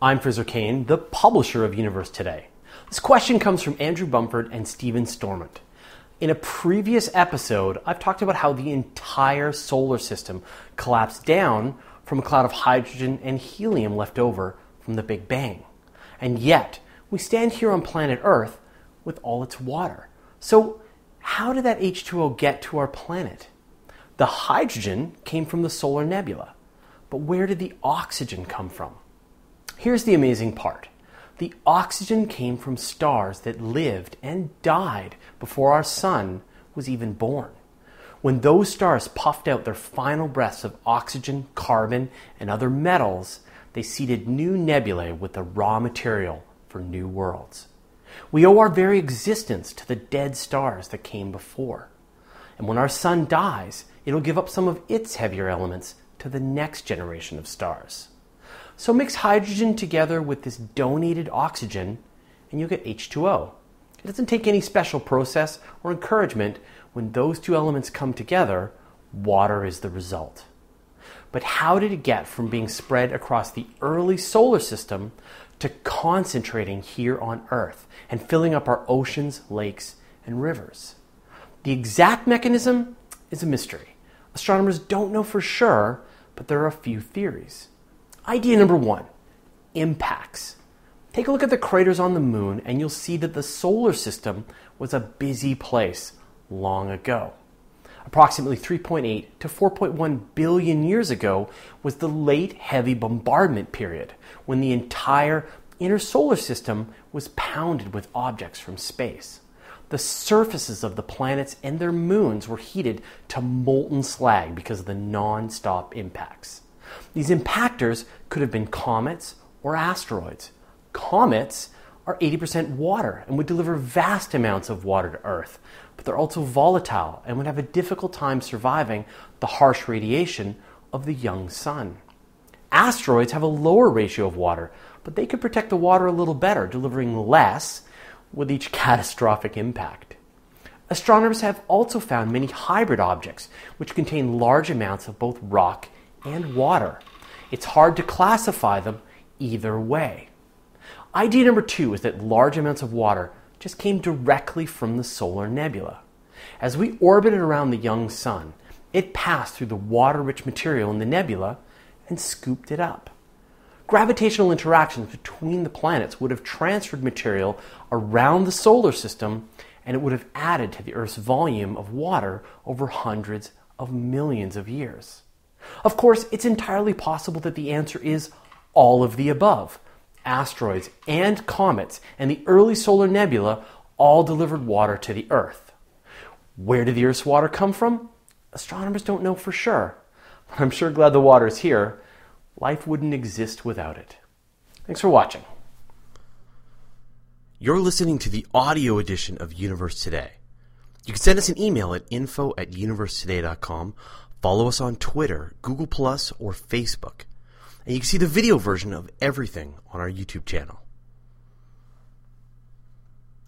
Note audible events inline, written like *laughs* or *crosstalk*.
I'm Fraser Cain, the publisher of Universe Today. This question comes from Andrew Bumford and Stephen Stormont. In a previous episode, I've talked about how the entire solar system collapsed down from a cloud of hydrogen and helium left over from the Big Bang. And yet, we stand here on planet Earth with all its water. So, how did that H2O get to our planet? The hydrogen came from the solar nebula. But where did the oxygen come from? Here's the amazing part the oxygen came from stars that lived and died before our sun was even born. When those stars puffed out their final breaths of oxygen, carbon, and other metals, they seeded new nebulae with the raw material for new worlds. We owe our very existence to the dead stars that came before. And when our sun dies, it'll give up some of its heavier elements to the next generation of stars. So mix hydrogen together with this donated oxygen and you'll get H2O. It doesn't take any special process or encouragement. When those two elements come together, water is the result. But how did it get from being spread across the early solar system to concentrating here on Earth and filling up our oceans, lakes, and rivers? The exact mechanism is a mystery. Astronomers don't know for sure, but there are a few theories. Idea number one impacts. Take a look at the craters on the moon, and you'll see that the solar system was a busy place long ago. Approximately 3.8 to 4.1 billion years ago was the late heavy bombardment period when the entire inner solar system was pounded with objects from space. The surfaces of the planets and their moons were heated to molten slag because of the non stop impacts. These impactors could have been comets or asteroids. Comets are 80% water and would deliver vast amounts of water to Earth, but they're also volatile and would have a difficult time surviving the harsh radiation of the young sun. Asteroids have a lower ratio of water, but they could protect the water a little better, delivering less with each *laughs* catastrophic impact. Astronomers have also found many hybrid objects which contain large amounts of both rock and water. It's hard to classify them either way. Idea number two is that large amounts of water just came directly from the solar nebula. As we orbited around the young sun, it passed through the water rich material in the nebula and scooped it up. Gravitational interactions between the planets would have transferred material around the solar system and it would have added to the Earth's volume of water over hundreds of millions of years. Of course, it's entirely possible that the answer is all of the above. Asteroids and comets and the early solar nebula all delivered water to the Earth. Where did the Earth's water come from? Astronomers don't know for sure, but I'm sure glad the water is here. Life wouldn't exist without it. Thanks for watching. You're listening to the audio edition of Universe Today. You can send us an email at info at universetoday.com Follow us on Twitter, Google or Facebook. And you can see the video version of everything on our YouTube channel.